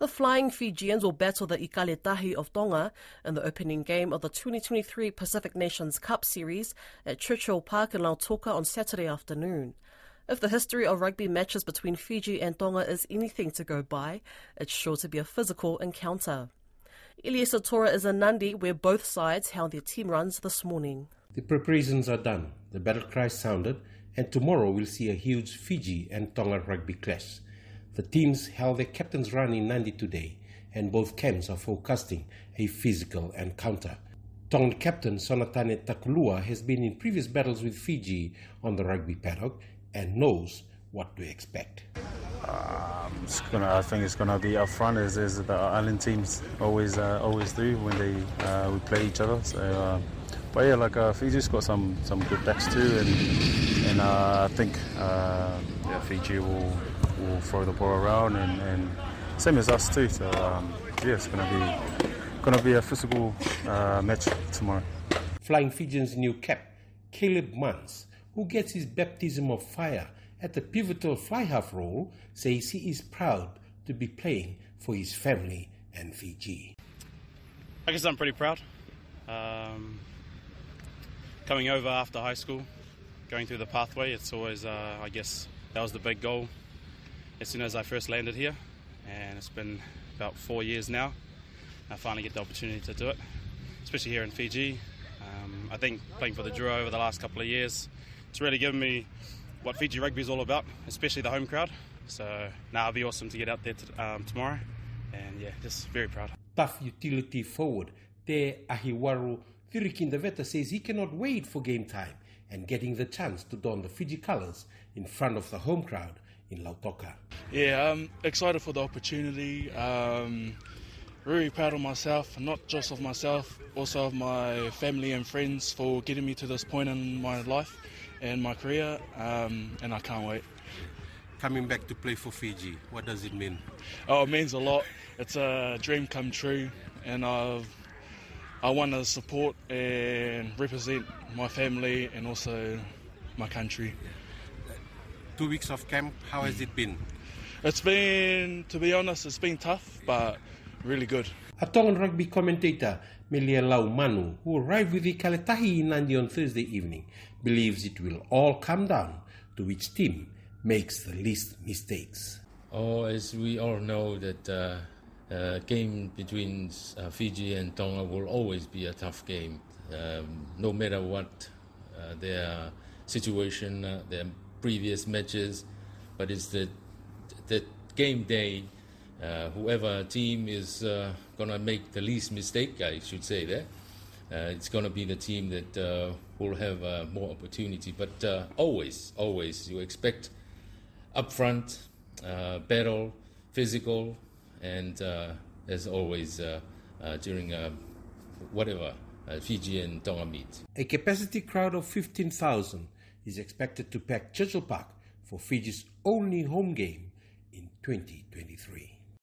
The Flying Fijians will battle the Ikaletahi of Tonga in the opening game of the 2023 Pacific Nations Cup Series at Churchill Park in Lautoka on Saturday afternoon. If the history of rugby matches between Fiji and Tonga is anything to go by, it's sure to be a physical encounter. Iliesa Tora is in Nadi where both sides held their team runs this morning. The preparations are done, the battle cry sounded, and tomorrow we'll see a huge Fiji and Tonga rugby clash. The teams held their captain's run in Nadi today, and both camps are forecasting a physical encounter. Tongan captain Sonatane Takulua has been in previous battles with Fiji on the rugby paddock and knows what to expect. Um, gonna, I think it's going to be up front as, as the island teams always uh, always do when they uh, we play each other. So, uh, but yeah, like uh, Fiji's got some some good backs too, and and uh, I think uh, yeah, Fiji will will throw the ball around and, and same as us too. So um, yeah, it's going to be going to be a physical uh, match tomorrow. Flying Fijian's new cap, Caleb Muntz, who gets his baptism of fire at the pivotal fly half role, says he is proud to be playing for his family and Fiji. I guess I'm pretty proud. Um, coming over after high school, going through the pathway, it's always, uh, I guess, that was the big goal as soon as I first landed here, and it's been about four years now. I finally get the opportunity to do it, especially here in Fiji. Um, I think playing for the Drua over the last couple of years, it's really given me what Fiji rugby is all about, especially the home crowd. So now it'll be awesome to get out there um, tomorrow, and yeah, just very proud. Tough utility forward, Te Ahiwaru Cirikidaveta says he cannot wait for game time and getting the chance to don the Fiji colours in front of the home crowd in Lautoka. Yeah, I'm excited for the opportunity. Um, really proud of myself, not just of myself, also of my family and friends for getting me to this point in my life and my career, um, and I can't wait. Coming back to play for Fiji, what does it mean? Oh, it means a lot. It's a dream come true, and I've I want to support and represent my family and also my country two weeks of camp, how has it been? It's been, to be honest, it's been tough, but really good. A Tongan rugby commentator, Melia Laumanu, who arrived with the Kaletahi in Nadi on Thursday evening, believes it will all come down to which team makes the least mistakes. Oh, as we all know, that uh, uh, game between uh, Fiji and Tonga will always be a tough game, um, no matter what uh, their situation, uh, their previous matches, but it's the the game day. Uh, whoever team is uh, gonna make the least mistake, I should say. Uh, it's gonna be the team that will have more opportunity. But always, always, you expect upfront battle, physical, and uh, as always uh, uh, during whatever Fiji and Tonga meet. A capacity crowd of 15,000 is expected to pack Churchill Park for Fiji's only home game in 2023.